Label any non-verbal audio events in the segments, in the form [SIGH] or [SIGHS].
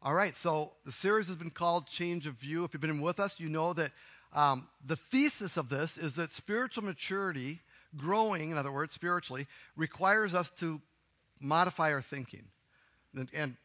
All right, so the series has been called Change of View. If you've been with us, you know that um, the thesis of this is that spiritual maturity, growing, in other words, spiritually, requires us to modify our thinking. And, and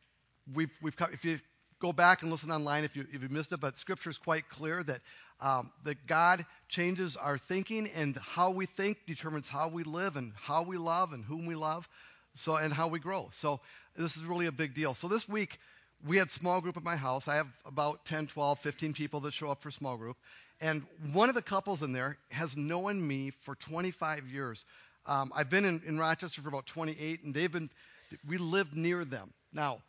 we've, we've, if you go back and listen online if you, if you missed it, but Scripture is quite clear that, um, that God changes our thinking, and how we think determines how we live, and how we love, and whom we love, so and how we grow. So this is really a big deal. So this week, we had small group at my house. I have about 10, 12, 15 people that show up for small group. And one of the couples in there has known me for 25 years. Um, I've been in, in Rochester for about 28, and they've been, we lived near them. Now,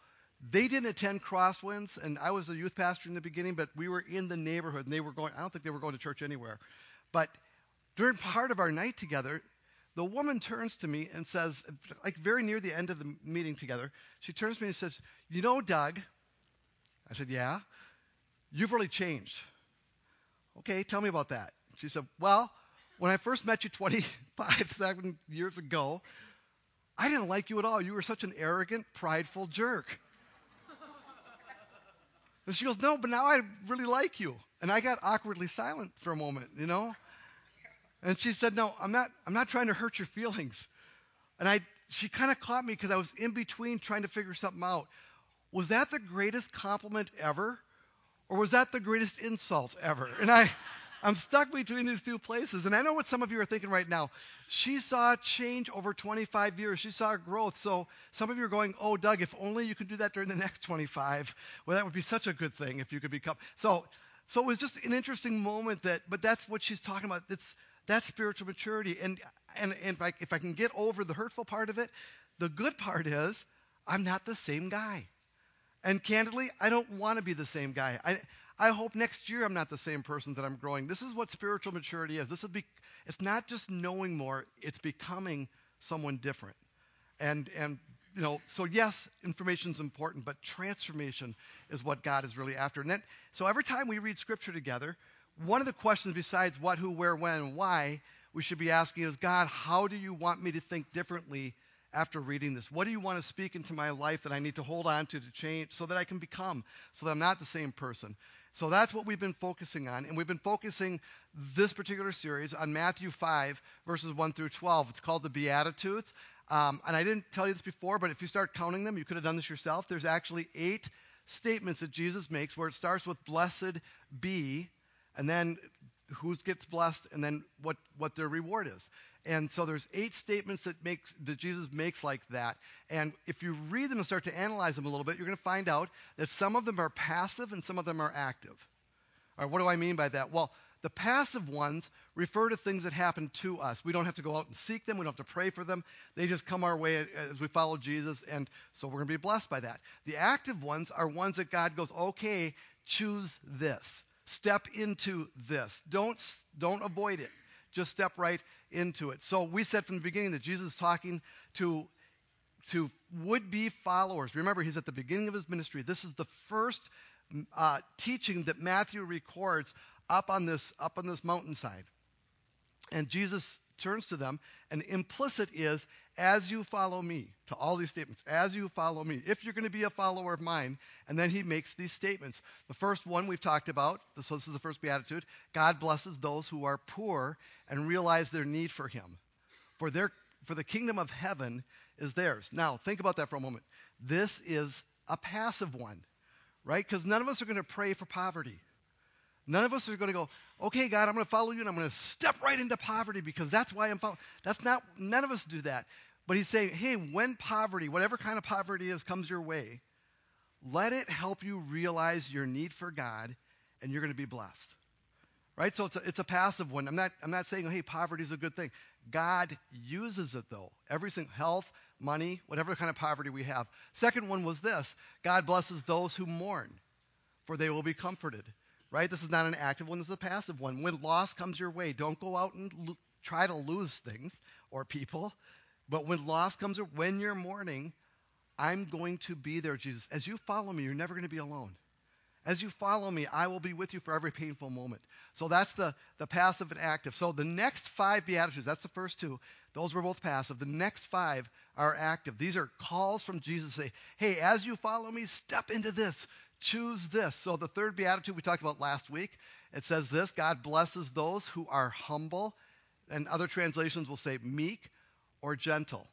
they didn't attend Crosswinds, and I was a youth pastor in the beginning, but we were in the neighborhood, and they were going, I don't think they were going to church anywhere. But during part of our night together, the woman turns to me and says, like very near the end of the meeting together, she turns to me and says, You know, Doug, I said, Yeah, you've really changed. Okay, tell me about that. She said, Well, when I first met you 25 [LAUGHS] seven years ago, I didn't like you at all. You were such an arrogant, prideful jerk. and she goes, No, but now I really like you. And I got awkwardly silent for a moment, you know? And she said, "No, I'm not. I'm not trying to hurt your feelings." And I, she kind of caught me because I was in between trying to figure something out. Was that the greatest compliment ever, or was that the greatest insult ever? And I, I'm stuck between these two places. And I know what some of you are thinking right now. She saw change over 25 years. She saw growth. So some of you are going, "Oh, Doug, if only you could do that during the next 25. Well, that would be such a good thing if you could become." So, so it was just an interesting moment that. But that's what she's talking about. It's that's spiritual maturity. And, and, and if, I, if I can get over the hurtful part of it, the good part is I'm not the same guy. And candidly, I don't want to be the same guy. I, I hope next year I'm not the same person that I'm growing. This is what spiritual maturity is. This is be, it's not just knowing more, it's becoming someone different. And, and you know, so yes, information is important, but transformation is what God is really after. And then, so every time we read scripture together, one of the questions besides what, who, where, when, why we should be asking is God, how do you want me to think differently after reading this? What do you want to speak into my life that I need to hold on to to change so that I can become, so that I'm not the same person? So that's what we've been focusing on. And we've been focusing this particular series on Matthew 5, verses 1 through 12. It's called the Beatitudes. Um, and I didn't tell you this before, but if you start counting them, you could have done this yourself. There's actually eight statements that Jesus makes where it starts with blessed be and then who gets blessed, and then what, what their reward is. And so there's eight statements that makes that Jesus makes like that. And if you read them and start to analyze them a little bit, you're going to find out that some of them are passive and some of them are active. All right, what do I mean by that? Well, the passive ones refer to things that happen to us. We don't have to go out and seek them. We don't have to pray for them. They just come our way as we follow Jesus, and so we're going to be blessed by that. The active ones are ones that God goes, okay, choose this. Step into this. Don't, don't avoid it. Just step right into it. So we said from the beginning that Jesus is talking to, to would be followers. Remember, he's at the beginning of his ministry. This is the first uh, teaching that Matthew records up on this, up on this mountainside. And Jesus turns to them, and implicit is, as you follow me, to all these statements, as you follow me, if you're going to be a follower of mine. And then he makes these statements. The first one we've talked about, so this is the first beatitude God blesses those who are poor and realize their need for him. For, their, for the kingdom of heaven is theirs. Now, think about that for a moment. This is a passive one, right? Because none of us are going to pray for poverty. None of us are going to go, okay, God, I'm going to follow you and I'm going to step right into poverty because that's why I'm following. That's not, none of us do that. But he's saying, hey, when poverty, whatever kind of poverty is, comes your way, let it help you realize your need for God and you're going to be blessed. Right? So it's a, it's a passive one. I'm not, I'm not saying, hey, poverty is a good thing. God uses it though. Everything, health, money, whatever kind of poverty we have. Second one was this God blesses those who mourn, for they will be comforted right? This is not an active one, this is a passive one. When loss comes your way, don't go out and lo- try to lose things or people. But when loss comes, when you're mourning, I'm going to be there, Jesus. As you follow me, you're never going to be alone. As you follow me, I will be with you for every painful moment. So that's the, the passive and active. So the next five Beatitudes, that's the first two, those were both passive. The next five are active. These are calls from Jesus to say, hey, as you follow me, step into this. Choose this. So the third Beatitude we talked about last week, it says this God blesses those who are humble. And other translations will say meek or gentle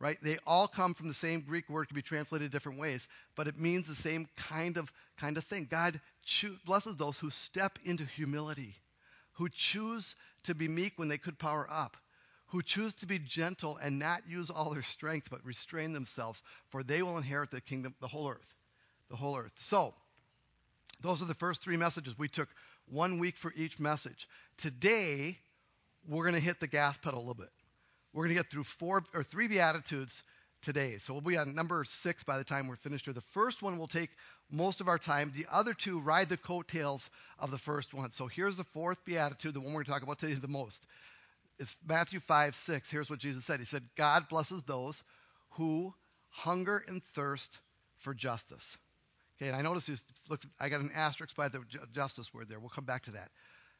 right? They all come from the same Greek word, can be translated different ways, but it means the same kind of kind of thing. God blesses those who step into humility, who choose to be meek when they could power up, who choose to be gentle and not use all their strength, but restrain themselves, for they will inherit the kingdom, the whole earth, the whole earth. So, those are the first three messages. We took one week for each message. Today, we're going to hit the gas pedal a little bit. We're going to get through four or three Beatitudes today. So we'll be on number six by the time we're finished here. The first one will take most of our time. The other two ride the coattails of the first one. So here's the fourth Beatitude, the one we're going to talk about today the most. It's Matthew 5, 6. Here's what Jesus said He said, God blesses those who hunger and thirst for justice. Okay, and I noticed you looked, I got an asterisk by the justice word there. We'll come back to that.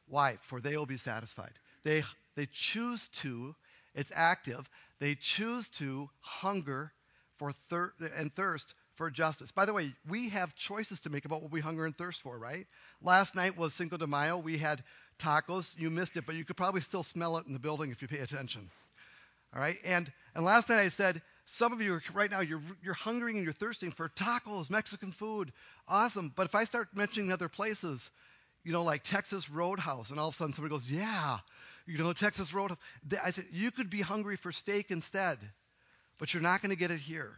Why? For they will be satisfied. They, they choose to it's active. They choose to hunger for thir- and thirst for justice. By the way, we have choices to make about what we hunger and thirst for, right? Last night was Cinco de Mayo. We had tacos. You missed it, but you could probably still smell it in the building if you pay attention. All right? And and last night I said some of you are, right now you're you're hungering and you're thirsting for tacos, Mexican food. Awesome. But if I start mentioning other places, you know, like Texas Roadhouse, and all of a sudden somebody goes, "Yeah, you know, Texas Roadhouse. I said, you could be hungry for steak instead, but you're not going to get it here,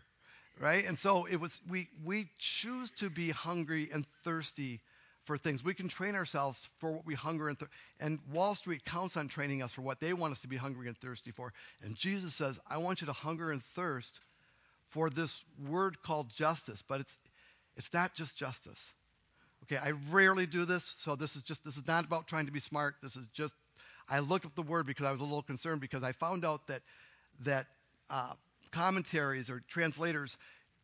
right? And so it was. We we choose to be hungry and thirsty for things. We can train ourselves for what we hunger and thirst. And Wall Street counts on training us for what they want us to be hungry and thirsty for. And Jesus says, I want you to hunger and thirst for this word called justice, but it's it's not just justice. Okay, I rarely do this, so this is just this is not about trying to be smart. This is just I looked up the word because I was a little concerned because I found out that that uh, commentaries or translators,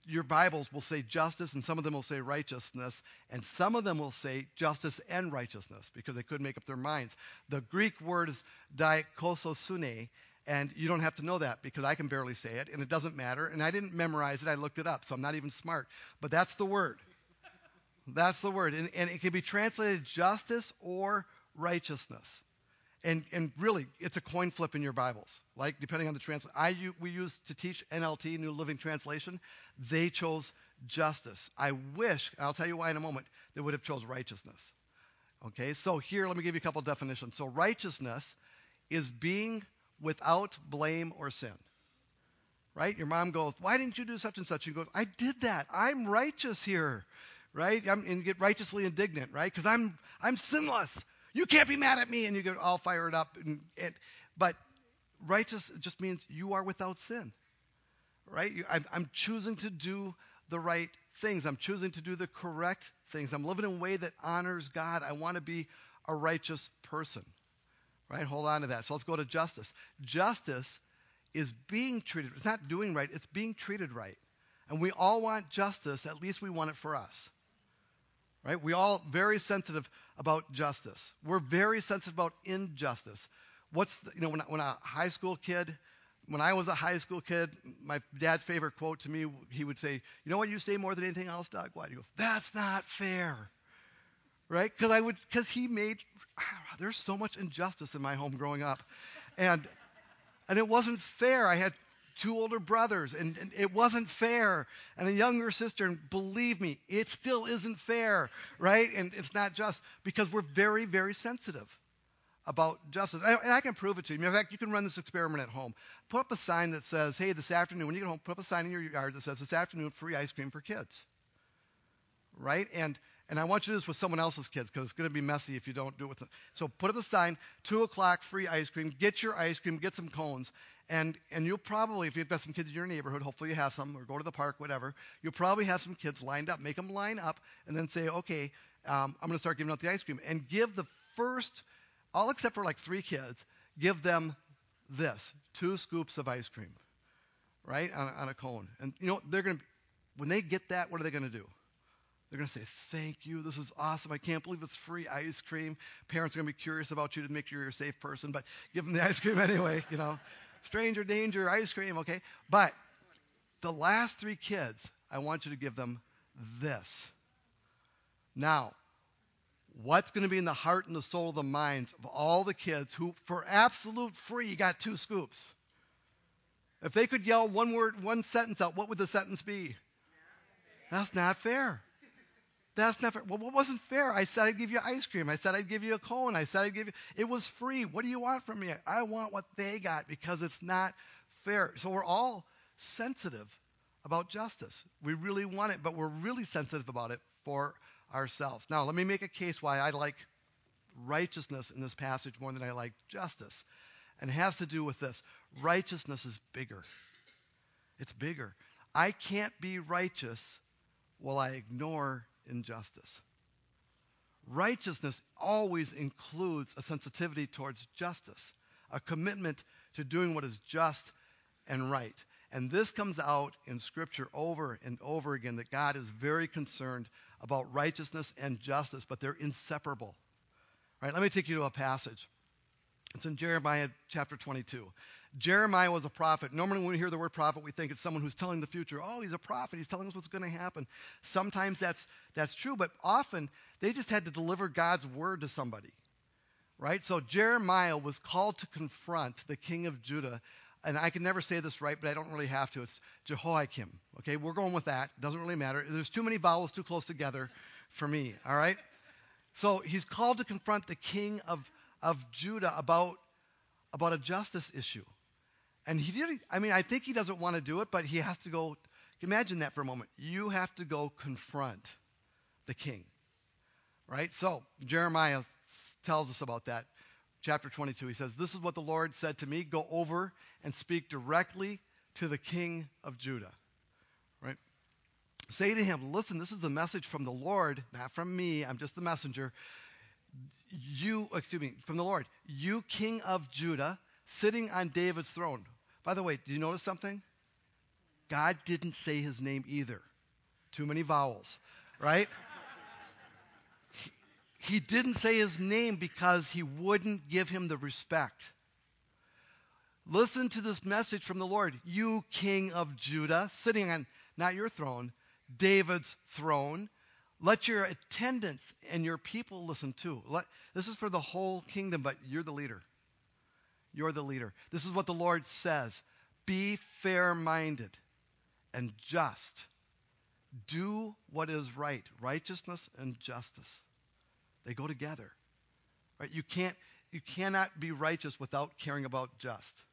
your Bibles will say justice, and some of them will say righteousness, and some of them will say justice and righteousness because they couldn't make up their minds. The Greek word is dikaiosune, and you don't have to know that because I can barely say it, and it doesn't matter. And I didn't memorize it; I looked it up, so I'm not even smart. But that's the word. That's the word, and, and it can be translated justice or righteousness. And, and really, it's a coin flip in your Bibles. Like, depending on the translation. We use to teach NLT, New Living Translation. They chose justice. I wish, I'll tell you why in a moment, they would have chose righteousness. Okay, so here, let me give you a couple definitions. So righteousness is being without blame or sin. Right? Your mom goes, why didn't you do such and such? And you go, I did that. I'm righteous here. Right? I'm, and get righteously indignant, right? Because I'm, I'm sinless you can't be mad at me, and you get all fired up. And, and, but righteous just means you are without sin, right? You, I'm, I'm choosing to do the right things. I'm choosing to do the correct things. I'm living in a way that honors God. I want to be a righteous person, right? Hold on to that. So let's go to justice. Justice is being treated. It's not doing right. It's being treated right. And we all want justice. At least we want it for us right? We all very sensitive about justice. We're very sensitive about injustice. What's the, you know when, when a high school kid, when I was a high school kid, my dad's favorite quote to me, he would say, "You know what you say more than anything else, Doug? What?" He goes, "That's not fair." Right? Because I would, because he made. Ah, there's so much injustice in my home growing up, and and it wasn't fair. I had two older brothers, and, and, it wasn't fair, and a younger sister, and believe me, it still isn't fair, right? And it's not just because we're very, very sensitive about justice. And, and I can prove it to you. In fact, you can run this experiment at home. Put up a sign that says, hey, this afternoon, when you get home, put up a sign in your yard that says, this afternoon, free ice cream for kids, right? And and I want you to do this with someone else's kids because it's going to be messy if you don't do it with them. So put up a sign, 2 o'clock, free ice cream. Get your ice cream, get some cones. And, and you'll probably, if you've got some kids in your neighborhood, hopefully you have some, or go to the park, whatever, you'll probably have some kids lined up. Make them line up and then say, okay, um, I'm going to start giving out the ice cream. And give the first, all except for like three kids, give them this two scoops of ice cream, right, on, on a cone. And you know, they're going to, when they get that, what are they going to do? They're going to say, Thank you. This is awesome. I can't believe it's free ice cream. Parents are going to be curious about you to make sure you're a safe person, but give them the [LAUGHS] ice cream anyway, you know. Stranger danger, ice cream, okay? But the last three kids, I want you to give them this. Now, what's going to be in the heart and the soul of the minds of all the kids who, for absolute free, got two scoops? If they could yell one word, one sentence out, what would the sentence be? That's not fair. That's not fair. Well, what wasn't fair? I said I'd give you ice cream. I said I'd give you a cone. I said I'd give you. It was free. What do you want from me? I want what they got because it's not fair. So we're all sensitive about justice. We really want it, but we're really sensitive about it for ourselves. Now, let me make a case why I like righteousness in this passage more than I like justice. And it has to do with this righteousness is bigger. It's bigger. I can't be righteous while I ignore injustice. Righteousness always includes a sensitivity towards justice, a commitment to doing what is just and right. And this comes out in Scripture over and over again that God is very concerned about righteousness and justice, but they're inseparable. Right? Let me take you to a passage. It's in Jeremiah chapter 22. Jeremiah was a prophet. Normally, when we hear the word prophet, we think it's someone who's telling the future. Oh, he's a prophet. He's telling us what's going to happen. Sometimes that's that's true, but often they just had to deliver God's word to somebody, right? So Jeremiah was called to confront the king of Judah, and I can never say this right, but I don't really have to. It's Jehoiakim. Okay, we're going with that. Doesn't really matter. There's too many vowels too close together for me. All right. So he's called to confront the king of of Judah about about a justice issue. And he did, I mean, I think he doesn't want to do it, but he has to go. Imagine that for a moment. You have to go confront the king. Right? So, Jeremiah tells us about that. Chapter 22, he says, This is what the Lord said to me go over and speak directly to the king of Judah. Right? Say to him, Listen, this is the message from the Lord, not from me. I'm just the messenger. You, excuse me, from the Lord. You, king of Judah, sitting on David's throne. By the way, do you notice something? God didn't say his name either. Too many vowels, right? he, he didn't say his name because he wouldn't give him the respect. Listen to this message from the Lord. You, king of Judah, sitting on not your throne, David's throne. Let your attendants and your people listen too. Let, this is for the whole kingdom, but you're the leader. You're the leader. This is what the Lord says Be fair minded and just. Do what is right. Righteousness and justice. They go together. Right? You can't you cannot be righteous without caring about just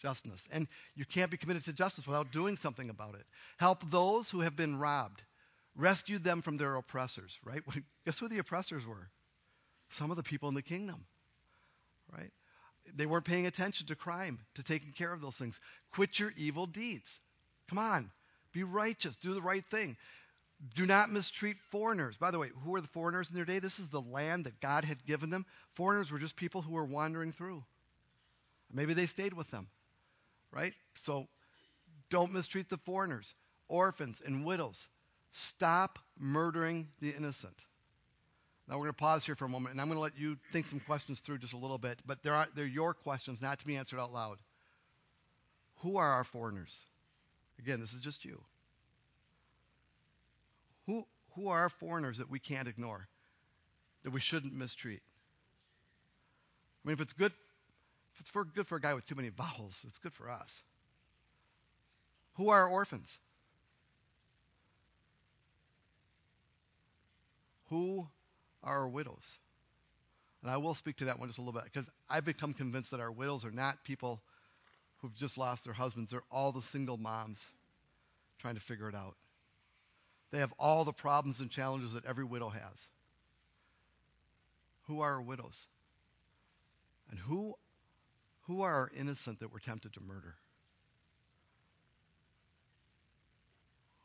justness. And you can't be committed to justice without doing something about it. Help those who have been robbed. Rescue them from their oppressors, right? [LAUGHS] Guess who the oppressors were? Some of the people in the kingdom. Right? they weren't paying attention to crime, to taking care of those things. Quit your evil deeds. Come on, be righteous, do the right thing. Do not mistreat foreigners. By the way, who were the foreigners in their day? This is the land that God had given them. Foreigners were just people who were wandering through. Maybe they stayed with them, right? So don't mistreat the foreigners, orphans, and widows. Stop murdering the innocent. Now we're going to pause here for a moment, and I'm going to let you think some questions through just a little bit, but they're, they're your questions, not to be answered out loud. Who are our foreigners? Again, this is just you. Who, who are our foreigners that we can't ignore, that we shouldn't mistreat? I mean, if it's good, if it's for, good for a guy with too many vowels, it's good for us. Who are our orphans? Who are our widows. And I will speak to that one just a little bit because I've become convinced that our widows are not people who've just lost their husbands. They're all the single moms trying to figure it out. They have all the problems and challenges that every widow has. Who are our widows? And who, who are our innocent that we're tempted to murder?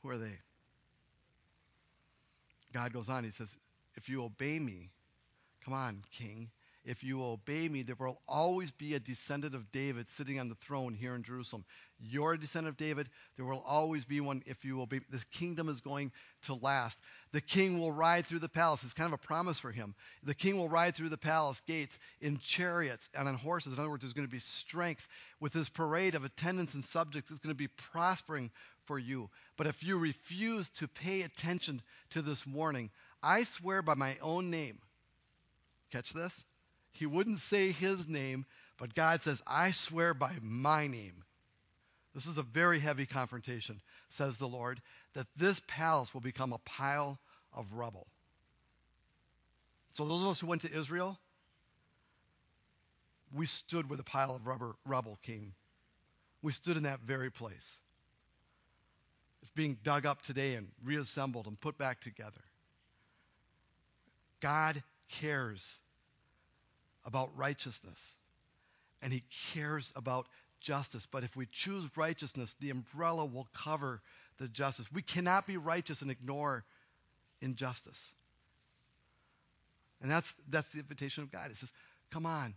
Who are they? God goes on, he says, if you obey me, come on, king, if you obey me, there will always be a descendant of David sitting on the throne here in Jerusalem. You're a descendant of David. There will always be one if you obey. This kingdom is going to last. The king will ride through the palace. It's kind of a promise for him. The king will ride through the palace gates in chariots and on horses. In other words, there's going to be strength. With this parade of attendants and subjects, it's going to be prospering for you. But if you refuse to pay attention to this warning, I swear by my own name. Catch this? He wouldn't say his name, but God says, I swear by my name. This is a very heavy confrontation, says the Lord, that this palace will become a pile of rubble. So, those of us who went to Israel, we stood where the pile of rubber, rubble came. We stood in that very place. It's being dug up today and reassembled and put back together. God cares about righteousness and he cares about justice. But if we choose righteousness, the umbrella will cover the justice. We cannot be righteous and ignore injustice. And that's that's the invitation of God. It says, "Come on,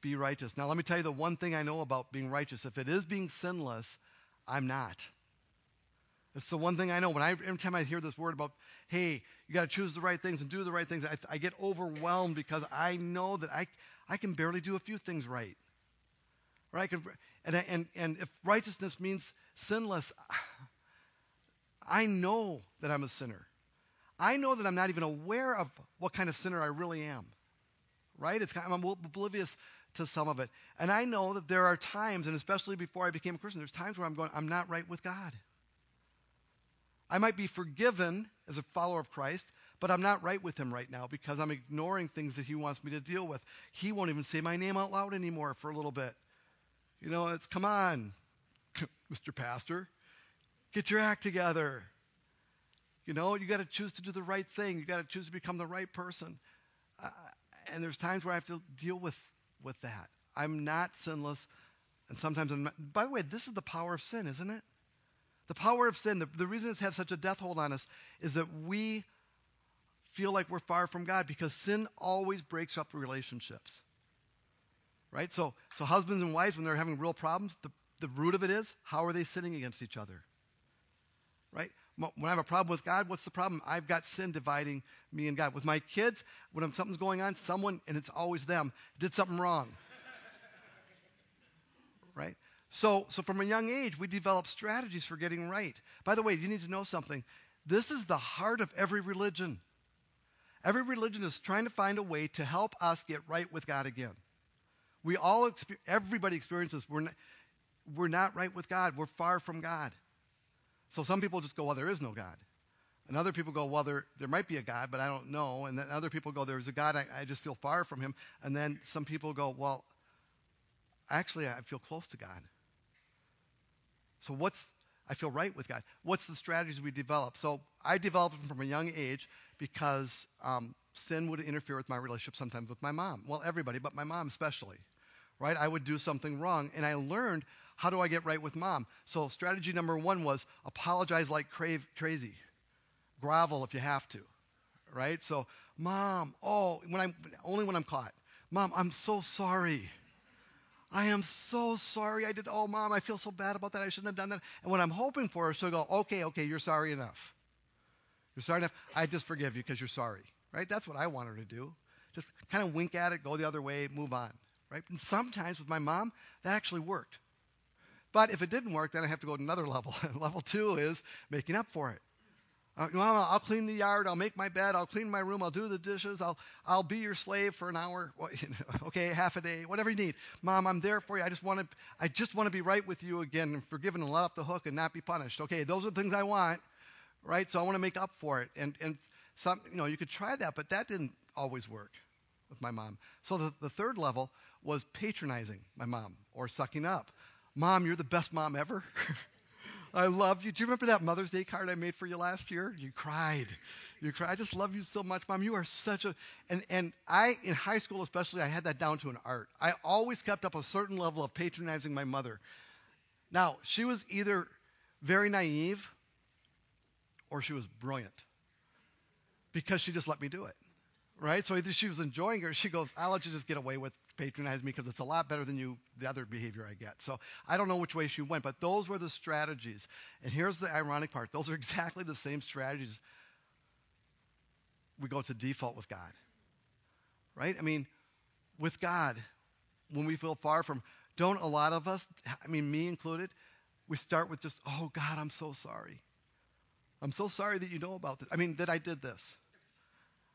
be righteous." Now, let me tell you the one thing I know about being righteous. If it is being sinless, I'm not. It's the one thing I know. When I every time I hear this word about, "Hey, you got to choose the right things and do the right things," I, I get overwhelmed because I know that I I can barely do a few things right. Right? And, and, and if righteousness means sinless, [SIGHS] I know that I'm a sinner. I know that I'm not even aware of what kind of sinner I really am. Right? It's kind of, I'm oblivious to some of it. And I know that there are times, and especially before I became a Christian, there's times where I'm going, I'm not right with God. I might be forgiven as a follower of Christ, but I'm not right with him right now because I'm ignoring things that he wants me to deal with. He won't even say my name out loud anymore for a little bit. You know, it's come on, [LAUGHS] Mr. Pastor, get your act together. You know, you got to choose to do the right thing. You got to choose to become the right person. Uh, and there's times where I have to deal with with that. I'm not sinless, and sometimes I'm not. By the way, this is the power of sin, isn't it? The power of sin. The, the reason it's had such a death hold on us is that we feel like we're far from God because sin always breaks up relationships. Right? So, so husbands and wives, when they're having real problems, the, the root of it is how are they sinning against each other? Right? When I have a problem with God, what's the problem? I've got sin dividing me and God. With my kids, when something's going on, someone, and it's always them, did something wrong. So, so from a young age, we develop strategies for getting right. By the way, you need to know something. This is the heart of every religion. Every religion is trying to find a way to help us get right with God again. We all, everybody experiences, we're not, we're not right with God. We're far from God. So some people just go, well, there is no God. And other people go, well, there, there might be a God, but I don't know. And then other people go, there's a God, I, I just feel far from him. And then some people go, well, actually, I feel close to God. So what's, I feel right with God. What's the strategies we develop? So I developed them from a young age because um, sin would interfere with my relationship sometimes with my mom. Well, everybody, but my mom especially. Right? I would do something wrong, and I learned how do I get right with mom? So strategy number one was apologize like crave, crazy. Grovel if you have to. Right? So, mom, oh, when I'm only when I'm caught. Mom, I'm so sorry. I am so sorry I did. Oh, mom, I feel so bad about that. I shouldn't have done that. And what I'm hoping for is to go, okay, okay, you're sorry enough. You're sorry enough. I just forgive you because you're sorry. Right? That's what I want her to do. Just kind of wink at it, go the other way, move on. Right? And sometimes with my mom, that actually worked. But if it didn't work, then I have to go to another [LAUGHS] level. And level two is making up for it. Uh, I'll clean the yard. I'll make my bed. I'll clean my room. I'll do the dishes. I'll I'll be your slave for an hour. [LAUGHS] okay, half a day, whatever you need. Mom, I'm there for you. I just want to I just want to be right with you again and forgiven and let off the hook and not be punished. Okay, those are the things I want, right? So I want to make up for it. And and some you know you could try that, but that didn't always work with my mom. So the, the third level was patronizing my mom or sucking up. Mom, you're the best mom ever. [LAUGHS] I love you. Do you remember that Mother's Day card I made for you last year? You cried. You cried. I just love you so much, Mom. You are such a and and I in high school especially I had that down to an art. I always kept up a certain level of patronizing my mother. Now, she was either very naive or she was brilliant because she just let me do it. right? So either she was enjoying it or she goes, I'll let you just get away with patronizing me because it's a lot better than you, the other behavior I get. So I don't know which way she went, but those were the strategies. And here's the ironic part those are [LAUGHS] exactly the same strategies we go to default with God, right? I mean, with God, when we feel far from, don't a lot of us, I mean, me included, we start with just, oh, God, I'm so sorry. I'm so sorry that you know about this. I mean, that I did this.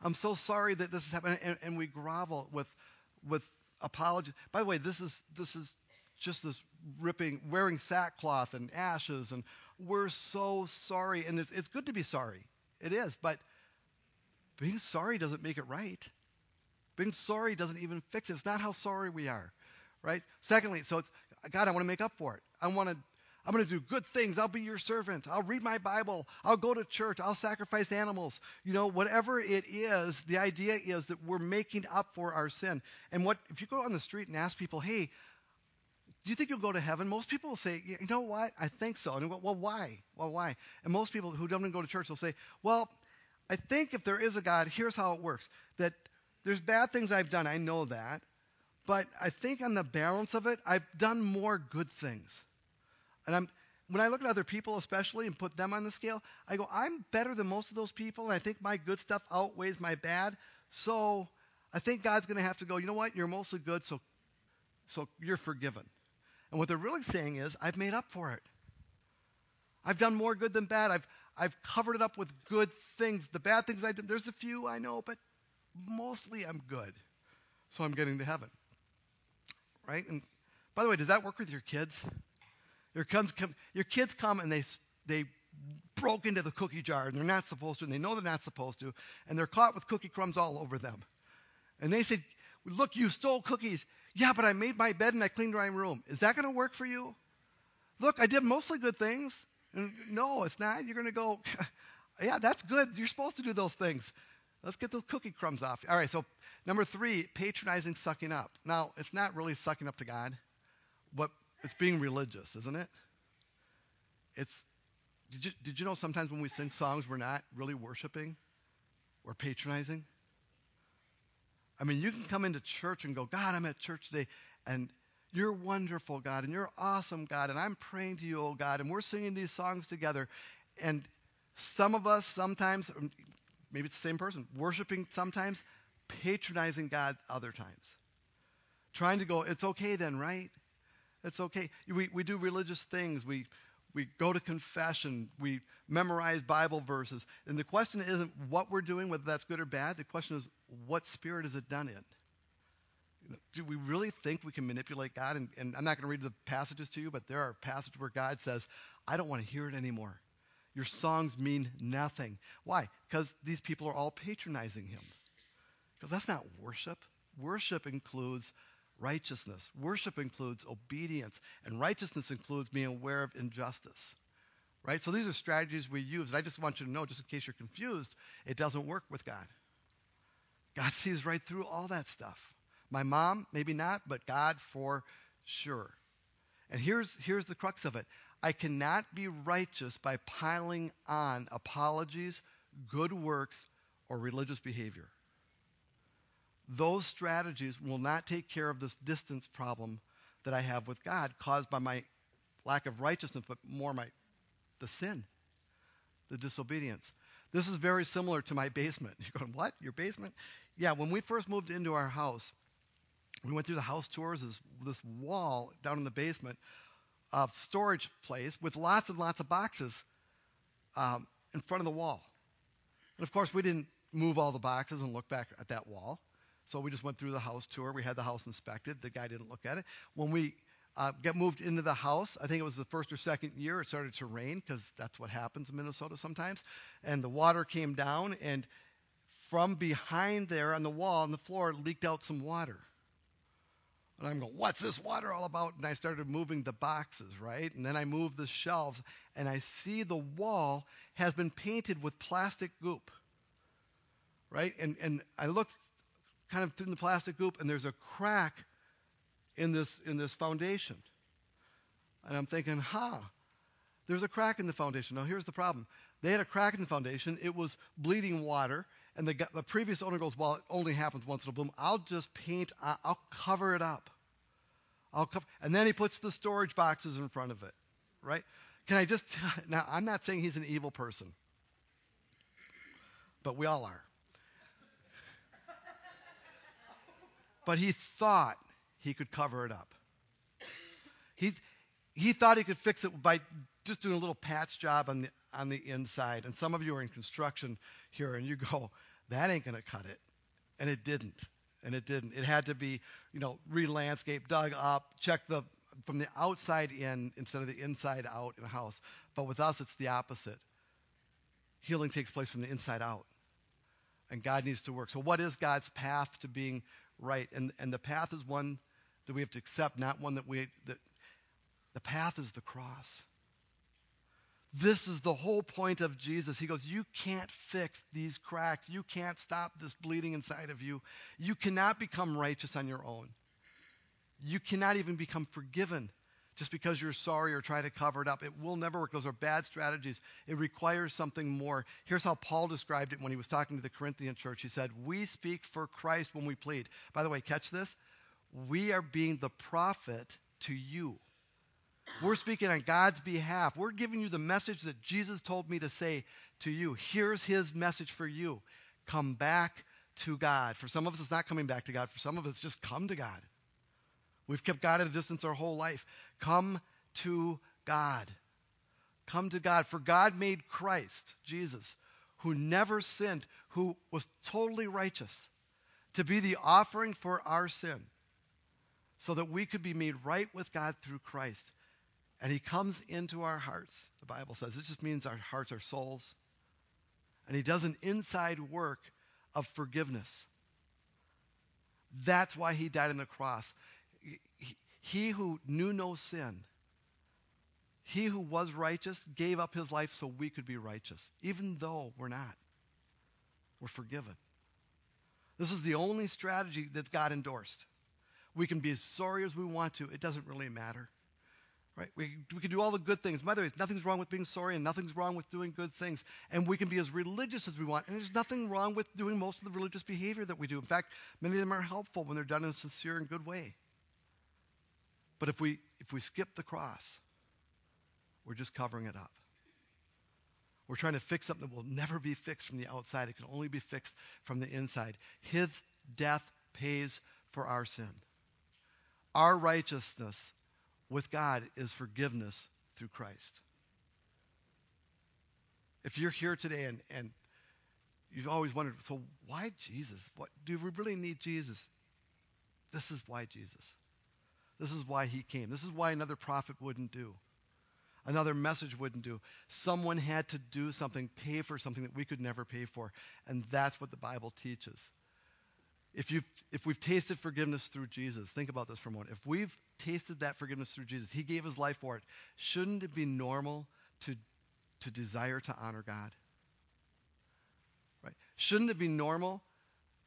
I'm so sorry that this is happening. And, and we grovel with, with apology. By the way, this is, this is just this ripping, wearing sackcloth and ashes. And we're so sorry. And it's, it's good to be sorry. It is. But being sorry doesn't make it right. Being sorry doesn't even fix it. It's not how sorry we are, right? Secondly, so it's God, I want to make up for it. I want to I'm going to do good things. I'll be your servant. I'll read my Bible. I'll go to church. I'll sacrifice animals. You know, whatever it is, the idea is that we're making up for our sin. And what if you go on the street and ask people, "Hey, do you think you'll go to heaven?" Most people will say, "You know what? I think so." And go, well, why? Well, why? And most people who don't even go to church will say, "Well, I think if there is a God, here's how it works. That there's bad things I've done. I know that. But I think on the balance of it, I've done more good things. And I'm when I look at other people especially and put them on the scale, I go, I'm better than most of those people, and I think my good stuff outweighs my bad. So I think God's going to have to go, you know what? You're mostly good, so so you're forgiven. And what they're really saying is, I've made up for it. I've done more good than bad. I've I've covered it up with good things. The bad things I did, there's a few I know, but mostly I'm good. So I'm getting to heaven. Right? And by the way, does that work with your kids? Your kids come, your kids come and they they broke into the cookie jar and they're not supposed to, and they know they're not supposed to, and they're caught with cookie crumbs all over them. And they said, "Look, you stole cookies." Yeah, but I made my bed and I cleaned my room. Is that going to work for you? Look, I did mostly good things. And no, it's not. You're going to go, [LAUGHS] yeah, that's good. You're supposed to do those things. Let's get those cookie crumbs off. All right, so number three, patronizing sucking up. Now, it's not really sucking up to God, but it's being religious, isn't it? It's did you, did you know sometimes when we sing songs, we're not really worshiping? We're patronizing. I mean, you can come into church and go, God, I'm at church today, and you're wonderful, God, and you're awesome, God, and I'm praying to you, oh God, and we're singing these songs together. And some of us sometimes, um, maybe it's the same person, worshiping sometimes, patronizing God other times. Trying to go, it's okay then, right? It's okay. We, we do religious things. We, we go to confession. We memorize Bible verses. And the question isn't what we're doing, whether that's good or bad. The question is, what spirit is it done in? do we really think we can manipulate God? And, and I'm not going to read the passages to you, but there are passages where God says, I don't want to hear it anymore. Your songs mean nothing. Why? Because these people are all patronizing him. Because that's not worship. Worship includes righteousness. Worship includes obedience. And righteousness includes being aware of injustice. Right? So these are strategies we use. And I just want you to know, just in case you're confused, it doesn't work with God. God [LAUGHS] sees right through all that stuff. My mom, maybe not, but God for sure. And here's, here's the crux of it I cannot be righteous by piling on apologies, good works, or religious behavior. Those strategies will not take care of this distance problem that I have with God caused by my lack of righteousness, but more my the sin, the disobedience. This is very similar to my basement. [LAUGHS] You're going, what? Your basement? Yeah, when we first moved into our house, we went through the house tours, this, this wall down in the basement of storage place with lots and lots of boxes um, in front of the wall. And of course, we didn't move all the boxes and look back at that wall. So we just went through the house tour. We had the house inspected. The guy didn't look at it. When we uh, got moved into the house, I think it was the first or second year, it started to rain because that's what happens in Minnesota sometimes. And the water came down, and from behind there on the wall on the floor leaked out some water. And I'm going, what's this water all about? And I started moving the boxes, right? And then I moved the shelves, and I see the wall has been painted with plastic goop, right? And, and I look kind of through the plastic goop, and there's a crack in this, in this foundation. And I'm thinking, huh, there's a crack in the foundation. Now, here's the problem. They had a crack in the foundation. It was bleeding water, and the, the previous owner goes, well, it only happens once in a blue moon. I'll just paint, I'll cover it up. I'll cover, and then he puts the storage boxes in front of it, right? Can I just, [LAUGHS] now I'm not saying he's an evil person, but we all are. But he thought he could cover it up. He, he thought he could fix it by just doing a little patch job on the, on the inside. And some of you are in construction here and you go, that ain't going to cut it. And it didn't. And it didn't. It had to be, you know, re-landscape, dug up, check the from the outside in instead of the inside out in a house. But with us, it's the opposite. Healing takes place from the inside out. And God needs to work. So what is God's path to being right? And and the path is one that we have to accept, not one that we that the path is the cross. This is the whole point of Jesus. He goes, You can't fix these cracks. You can't stop this bleeding inside of you. You cannot become righteous on your own. You cannot even become forgiven just because you're sorry or try to cover it up. It will never work. Those are bad strategies. It requires something more. Here's how Paul described it when he was talking to the Corinthian church. He said, We speak for Christ when we plead. By the way, catch this. We are being the prophet to you. We're speaking on God's behalf. We're giving you the message that Jesus told me to say to you. Here's his message for you come back to God. For some of us, it's not coming back to God. For some of us, just come to God. We've kept God at a distance our whole life. Come to God. Come to God. For God made Christ, Jesus, who never sinned, who was totally righteous, to be the offering for our sin, so that we could be made right with God through Christ. And he comes into our hearts, the Bible says. It just means our hearts, our souls. And he does an inside work of forgiveness. That's why he died on the cross. He who knew no sin, he who was righteous, gave up his life so we could be righteous, even though we're not. We're forgiven. This is the only strategy that God endorsed. We can be as sorry as we want to, it doesn't really matter. Right? We, we can do all the good things. By the way, nothing's wrong with being sorry and nothing's wrong with doing good things. And we can be as religious as we want. And there's nothing wrong with doing most of the religious behavior that we do. In fact, many of them are helpful when they're done in a sincere and good way. But if we if we skip the cross, we're just covering it up. We're trying to fix something that will never be fixed from the outside. It can only be fixed from the inside. His death pays for our sin. Our righteousness with God is forgiveness through Christ. If you're here today and, and you've always wondered, so why Jesus? What do we really need Jesus? This is why Jesus. This is why he came. This is why another prophet wouldn't do. Another message wouldn't do. Someone had to do something, pay for something that we could never pay for. And that's what the Bible teaches. If, you've, if we've tasted forgiveness through Jesus, think about this for a moment. If we've tasted that forgiveness through Jesus, He gave His life for it, shouldn't it be normal to, to desire to honor God? Right? Shouldn't it be normal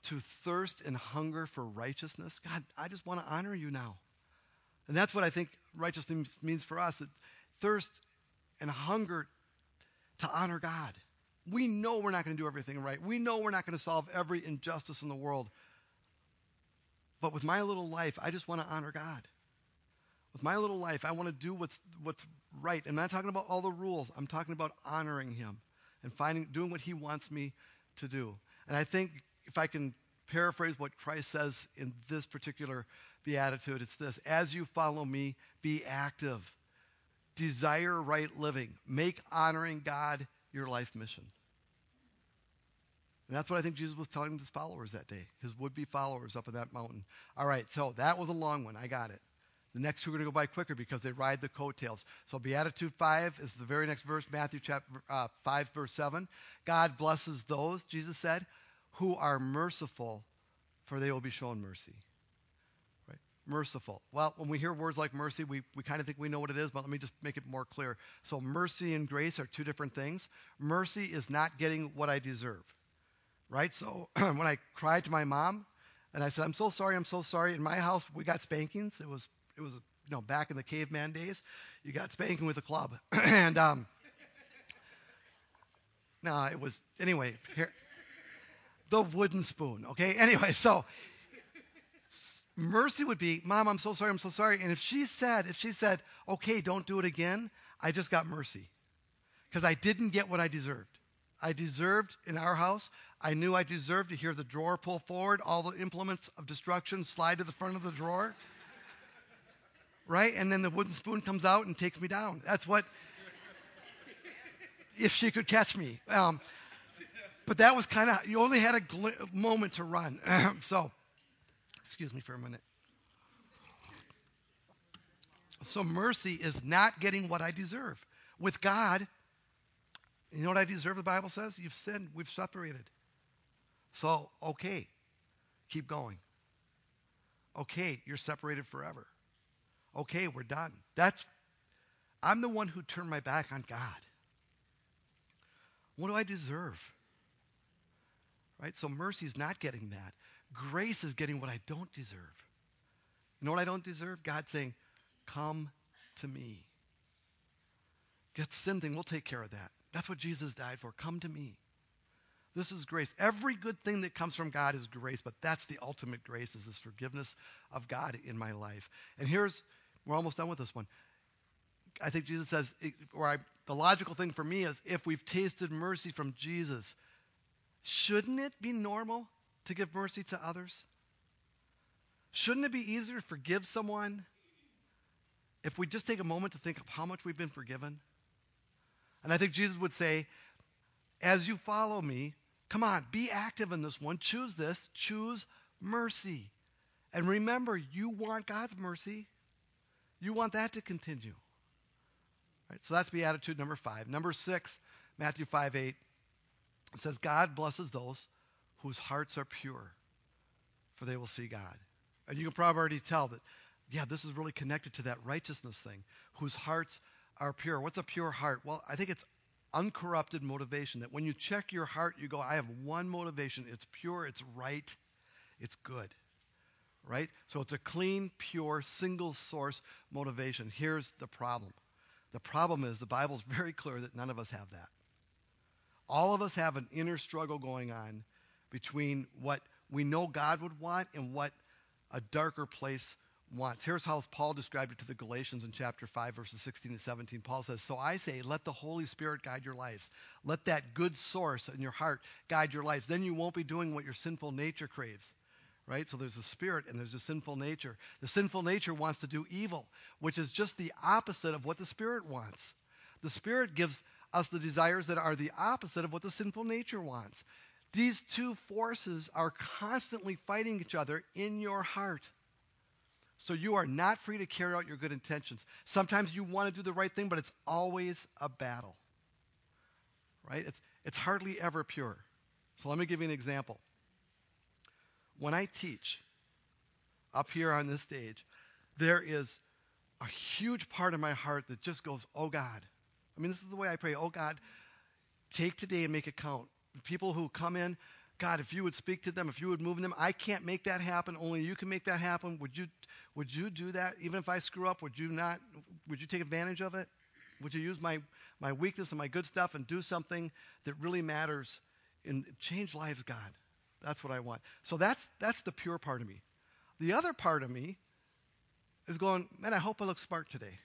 to thirst and hunger for righteousness? God, I just want to honor you now. And that's what I think righteousness means for us. That thirst and hunger to honor God. We know we're not going to do everything right. We know we're not going to solve every injustice in the world. But with my little life, I just want to honor God. With my little life, I want to do what's what's right. I'm not talking about all the rules. I'm talking about honoring Him and finding doing what He wants me to do. And I think if I can paraphrase what Christ says in this particular beatitude, it's this: As you follow me, be active, desire right living, make honoring God your life mission. And that's what I think Jesus was telling his followers that day, his would be followers up in that mountain. All right, so that was a long one. I got it. The next two are going to go by quicker because they ride the coattails. So Beatitude 5 is the very next verse, Matthew chapter uh, 5, verse 7. God blesses those, Jesus said, who are merciful, for they will be shown mercy. Merciful. Well, when we hear words like mercy, we, we kind of think we know what it is, but let me just make it more clear. So mercy and grace are two different things. Mercy is not getting what I deserve right? So [CLEARS THROAT] when I cried to my mom and I said, I'm so sorry, I'm so sorry. In my house, we got spankings. It was, it was, you know, back in the caveman days, you got spanking with a club. [CLEARS THROAT] and, um, no, it was, anyway, here, the wooden spoon. Okay. Anyway, so mercy would be, Mom, I'm so sorry, I'm so sorry. And if she said, if she said, okay, don't do it again, I just got mercy. Because I didn't get what I deserved. I deserved in our house, I knew I deserved to hear the drawer pull forward, all the implements of destruction slide to the front of the drawer. right? And then the wooden spoon comes out and takes me down. That's what, if she could catch me. Um, but that was kind of, you only had a gl- moment to run. [CLEARS THROAT] so, excuse me for a minute. So, mercy is not getting what I deserve. With God, you know what I deserve, the Bible says? You've sinned, we've separated. So, okay, keep going. Okay, you're separated forever. Okay, we're done. That's I'm the one who turned my back on God. What do I deserve? Right? So mercy is not getting that. Grace is getting what I don't deserve. You know what I don't deserve? God saying, Come to me. Get sin thing, we'll take care of that. That's what Jesus died for. Come to me. This is grace. Every good thing that comes from God is grace, but that's the ultimate grace is this forgiveness of God in my life. And here's we're almost done with this one. I think Jesus says, or I, the logical thing for me is if we've tasted mercy from Jesus, shouldn't it be normal to give mercy to others? Shouldn't it be easier to forgive someone if we just take a moment to think of how much we've been forgiven? And I think Jesus would say, as you follow me, come on, be active in this one. Choose this. Choose mercy. And remember, you want God's mercy. You want that to continue. Right, so that's beatitude number five. Number six, Matthew 5 8. It says, God blesses those whose hearts are pure, for they will see God. And you can probably already tell that, yeah, this is really connected to that righteousness thing, whose hearts are pure. What's a pure heart? Well, I think it's uncorrupted motivation. That when you check your heart, you go, I have one motivation. It's pure, it's right, it's good. Right? So it's a clean, pure, single source motivation. Here's the problem. The problem is the Bible's [LAUGHS] very clear that none of us have that. All of us have an inner struggle going on between what we know God would want and what a darker place wants. Here's how Paul described it to the Galatians in chapter 5, verses 16 and 17. Paul says, So I say, let the Holy Spirit guide your lives. Let that good source in your heart guide your lives. Then you won't be doing what your sinful nature craves. Right? So there's a spirit and there's a sinful nature. The sinful nature wants to do evil, which is just the opposite of what the spirit wants. The spirit gives us the desires that are the opposite of what the sinful nature wants. These two forces are constantly fighting each other in your heart. So you are not free to carry out your good intentions. Sometimes you want to do the right thing, but it's always a battle. Right? It's, it's hardly ever pure. So let me give you an example. When I teach up here on this stage, there is a huge part of my heart that just goes, Oh God. I mean, this is the way I pray. Oh God, take today and make it count. People who come in, God, if you would speak to them, if you would move them, I can't make that happen. Only you can make that happen. Would you, would you do that? Even if I screw up, would you not? Would you take advantage of it? Would you use my, my weakness and my good stuff and do something that really matters and change lives, God? That's what I want. So that's that's the pure part of me. The other part of me is going, man, I hope I look smart today.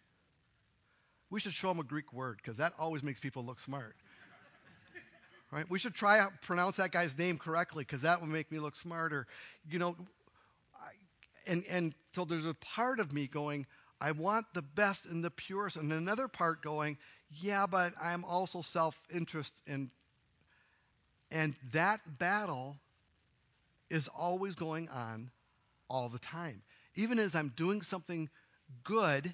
We should show them a Greek word because that always makes people look smart. Right? We should try to pronounce that guy's name correctly because that would make me look smarter. You know, I, and and so there's a part of me going, I want the best and the purest, and another part going, yeah, but I'm also self-interest and and that battle is always going on all the time. Even as I'm doing something good,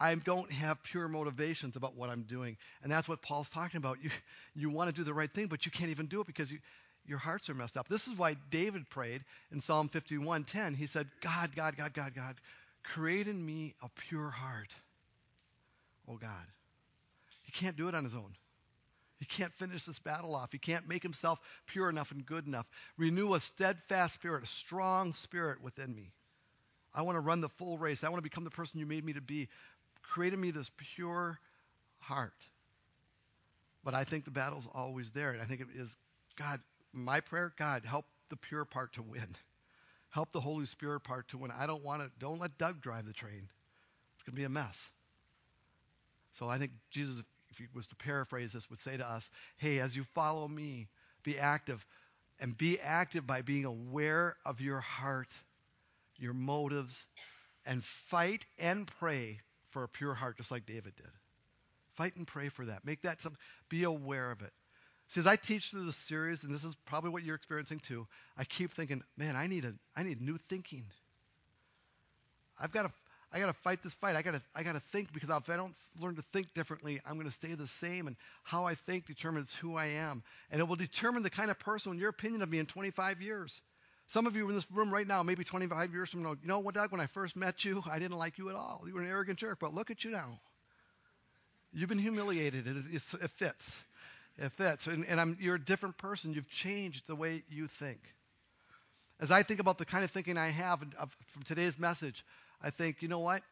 I don't have pure motivations about what I'm doing. And that's what Paul's talking about. You, you want to do the right thing, but you can't even do it because you, your hearts are messed up. This is why David prayed in Psalm 51:10. He said, God, God, God, God, God, create in me a pure heart. Oh, God. He can't do it on his own. He can't finish this battle off. He can't make himself pure enough and good enough. Renew a steadfast spirit, a strong spirit within me. I want to run the full race. I want to become the person you made me to be created me this pure heart. But I think the battle's always there. And I think it is, God, my prayer, God, help the pure part to win. [LAUGHS] Help the Holy Spirit part to win. I don't want to, don't let Doug drive the train. It's going to be a mess. So I think Jesus, if he was to paraphrase this, would say to us, hey, as you follow me, be active. And be active by being aware of your heart, your motives, and fight and pray for a pure heart, just like David did. Fight and pray for that. Make that something. Be aware of it. See, as I teach through the series, and this is probably what you're experiencing too, I keep thinking, man, I need a, I need new thinking. I've got to, I got to fight this fight. I got to, I got to think because if I don't learn to think differently, I'm going to stay the same. And how I think determines who I am, and it will determine the kind of person, your opinion of me in 25 years. Some of you in this room right now, maybe 25 years from now, you know what, Doug? When I first met you, I didn't like you at all. You were an arrogant jerk. But look at you now. You've been humiliated. It, it, it fits. It fits. And, and you're a different person. You've changed the way you think. As I think about the kind of thinking I have from today's message, I think, you know what?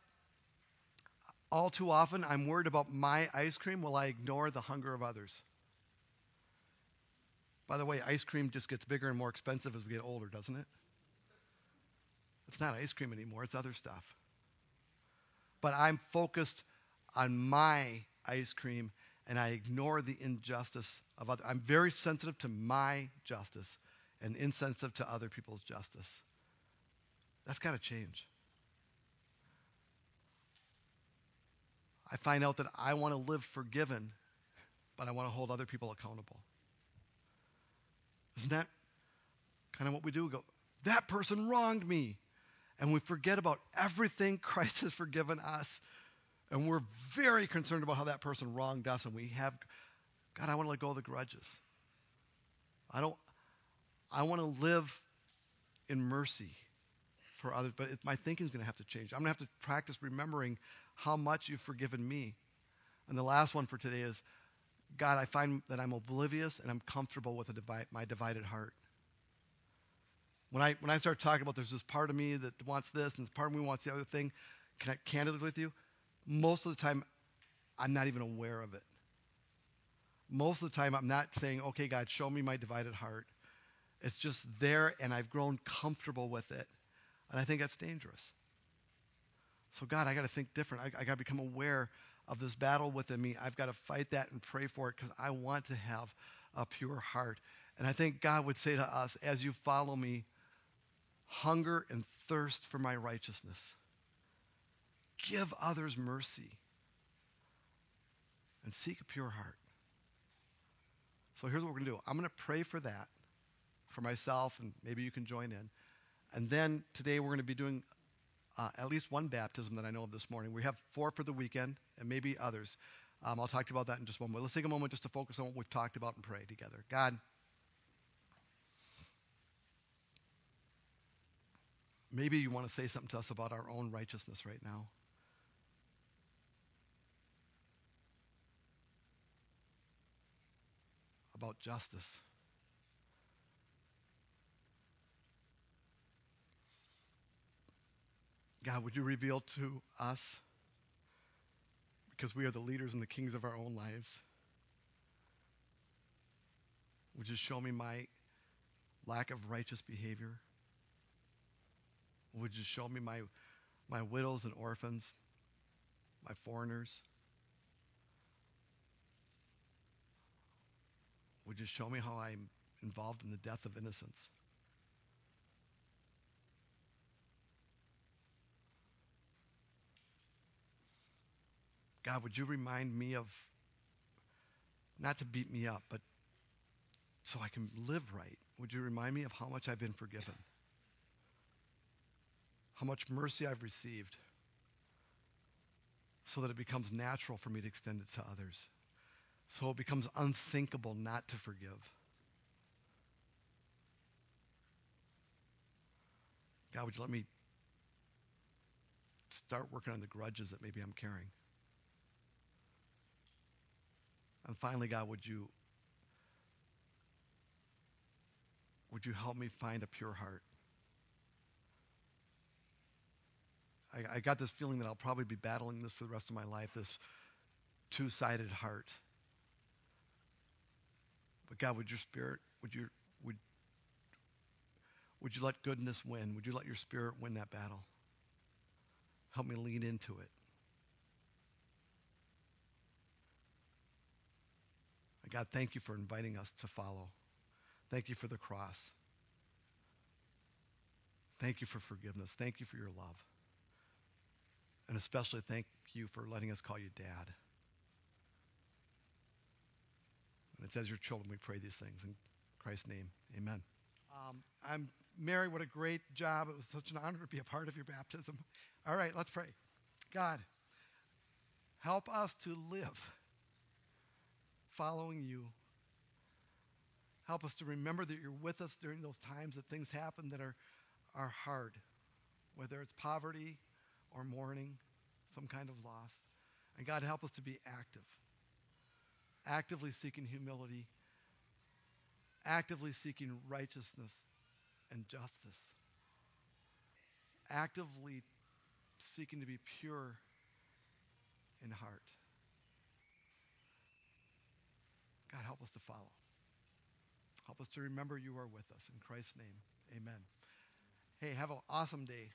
All too often, I'm worried about my ice cream while I ignore the hunger of others. By the way, ice cream just gets bigger and more expensive as we get older, doesn't it? It's not ice cream anymore, it's other stuff. But I'm focused on my ice cream and I ignore the injustice of others. I'm very sensitive to my justice and insensitive to other people's justice. That's got to change. I find out that I want to live forgiven, but I want to hold other people accountable. Isn't that kind of what we do? We go, that person wronged me. And we forget about everything [LAUGHS] Christ has forgiven us and we're very concerned about how that person wronged us, and we have, God, I want to let go of the grudges. I don't, I want to live in mercy for others, but it, my thinking is going to have to change. I'm going to have to practice remembering how much you've forgiven me. And the last one for today is, God, I find that I'm oblivious and I'm comfortable with my divided heart. When I when I start talking about there's this part of me that wants this and this part of me wants the other thing, can I candidly with you? most of the time, I'm not even aware of it. Most of the time, I'm not saying, okay, God, show me my divided heart. It's just there, and I've grown comfortable with it. And I think that's dangerous. So, God, I got to think different. I, I got to become aware of this battle within me. I've got to fight that and pray for it because I want to have a pure heart. And I think God would say to us, as you follow me, hunger and thirst for my righteousness. Give others mercy. And seek a pure heart. So here's what we're going to do I'm going to pray for that for myself, and maybe you can join in. And then today we're going to be doing uh, at least one baptism that I know of this morning. We have four for the weekend, and maybe others. Um, I'll talk to you about that in just one moment. Let's take a moment just to focus on what we've talked about and pray together. God, maybe you want to say something to us about our own righteousness right now. about justice. God, would you reveal to us, because we are the leaders and the kings of our own lives, would you show me my lack of righteous behavior? Would you show me my, my widows and orphans, my foreigners? Would you show me how I'm involved in the death of innocence? God, would you remind me of not to beat me up, but so I can live right? Would you remind me of how much I've been forgiven? How much mercy I've received so that it becomes natural for me to extend it to others? So it becomes unthinkable not to forgive. God, would you let me start working on the grudges that maybe I'm carrying? And finally, God, would you would you help me find a pure heart? I, I got this feeling that I'll probably be battling this for the rest of my life, this two-sided heart. But God, would your spirit, would your Would, would you let goodness win? Would you let your spirit win that battle? Help me lean into it. God, thank you for inviting us to follow. Thank you for the cross. Thank you for forgiveness. Thank you for your love. And especially thank you for letting us call you Dad. And it's as your children we pray these things. In Christ's name, amen. Um, I'm Mary. What a great job. It was such an honor to be a part of your baptism. All right, let's pray. God, help us to live following you. Help us to remember that you're with us during those times that things happen that are, are hard, whether it's poverty or mourning, some kind of loss. And God, help us to be active, actively seeking humility, actively seeking righteousness and justice, actively seeking to be pure in heart. God, help us to follow. Help us to remember you are with us. In Christ's name, amen. Hey, have an awesome day.